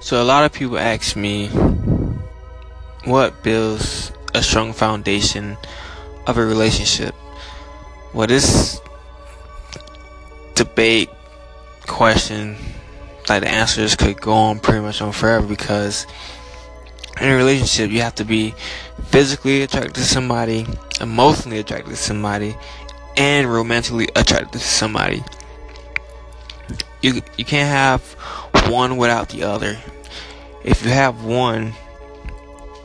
So a lot of people ask me what builds a strong foundation of a relationship. Well, this debate question, like the answers could go on pretty much on forever because in a relationship you have to be physically attracted to somebody, emotionally attracted to somebody, and romantically attracted to somebody. You you can't have one without the other. If you have one,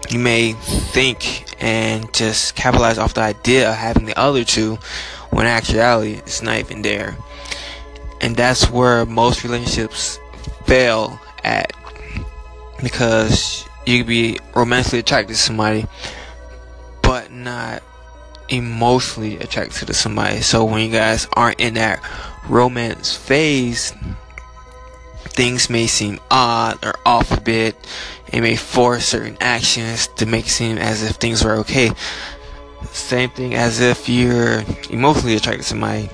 you may think and just capitalize off the idea of having the other two when actuality it's not even there. And that's where most relationships fail at because you could be romantically attracted to somebody but not emotionally attracted to somebody. So when you guys aren't in that romance phase, things may seem odd or off a bit. It may force certain actions to make it seem as if things were okay. Same thing as if you're emotionally attracted to somebody.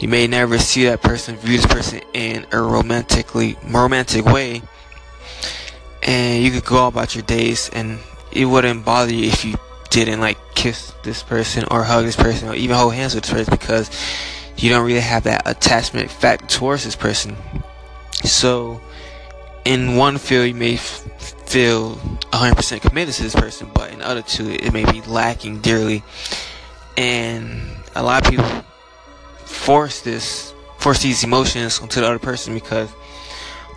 You may never see that person, view this person in a romantically romantic way, and you could go about your days, and it wouldn't bother you if you didn't like kiss this person or hug this person or even hold hands with this person because you don't really have that attachment fact towards this person. So, in one field, you may f- feel 100% committed to this person, but in other two, it may be lacking dearly. And a lot of people force this, force these emotions onto the other person because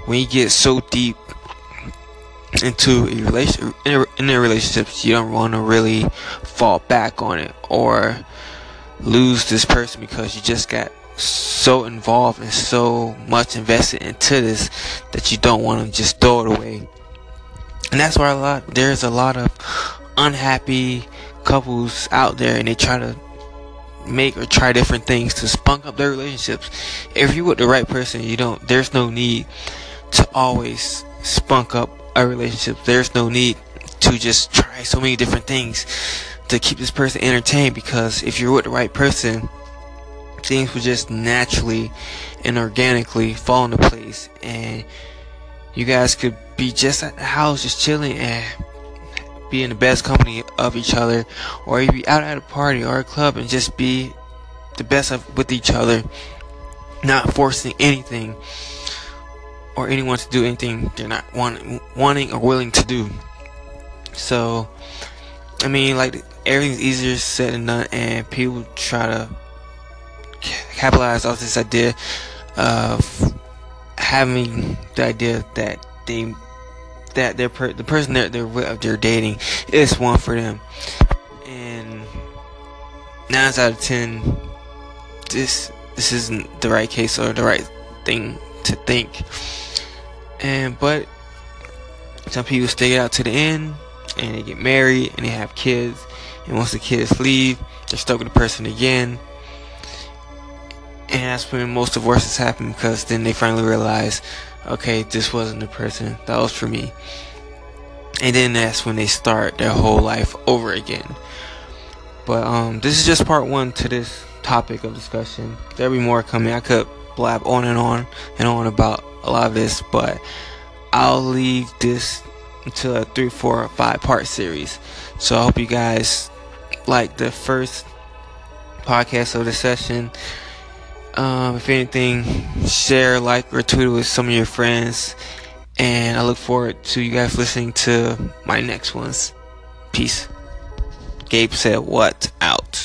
when you get so deep into a relation in you don't want to really fall back on it or lose this person because you just got so involved and so much invested into this that you don't want to just throw it away. And that's why a lot there's a lot of unhappy couples out there and they try to make or try different things to spunk up their relationships. If you're with the right person, you don't there's no need to always spunk up a relationship. There's no need to just try so many different things to keep this person entertained because if you're with the right person, things will just naturally and organically fall into place and you guys could be just at the house just chilling and be in the best company of each other or you be out at a party or a club and just be the best of with each other not forcing anything or anyone to do anything they're not want, wanting or willing to do. So i mean like everything's easier said than done and people try to capitalize off this idea of having the idea that they that their per, the person that they're with, they're dating is one for them, and nine out of ten, this this isn't the right case or the right thing to think. And but some people stay out to the end and they get married and they have kids, and once the kids leave, they're stuck with the person again and that's when most divorces happen because then they finally realize, okay, this wasn't the person that was for me. And then that's when they start their whole life over again. But um, this is just part one to this topic of discussion. There'll be more coming. I could blab on and on and on about a lot of this, but I'll leave this to a three, four, five part series. So I hope you guys like the first podcast of the session. Um, if anything, share, like, or tweet it with some of your friends. And I look forward to you guys listening to my next ones. Peace. Gabe said, What? Out.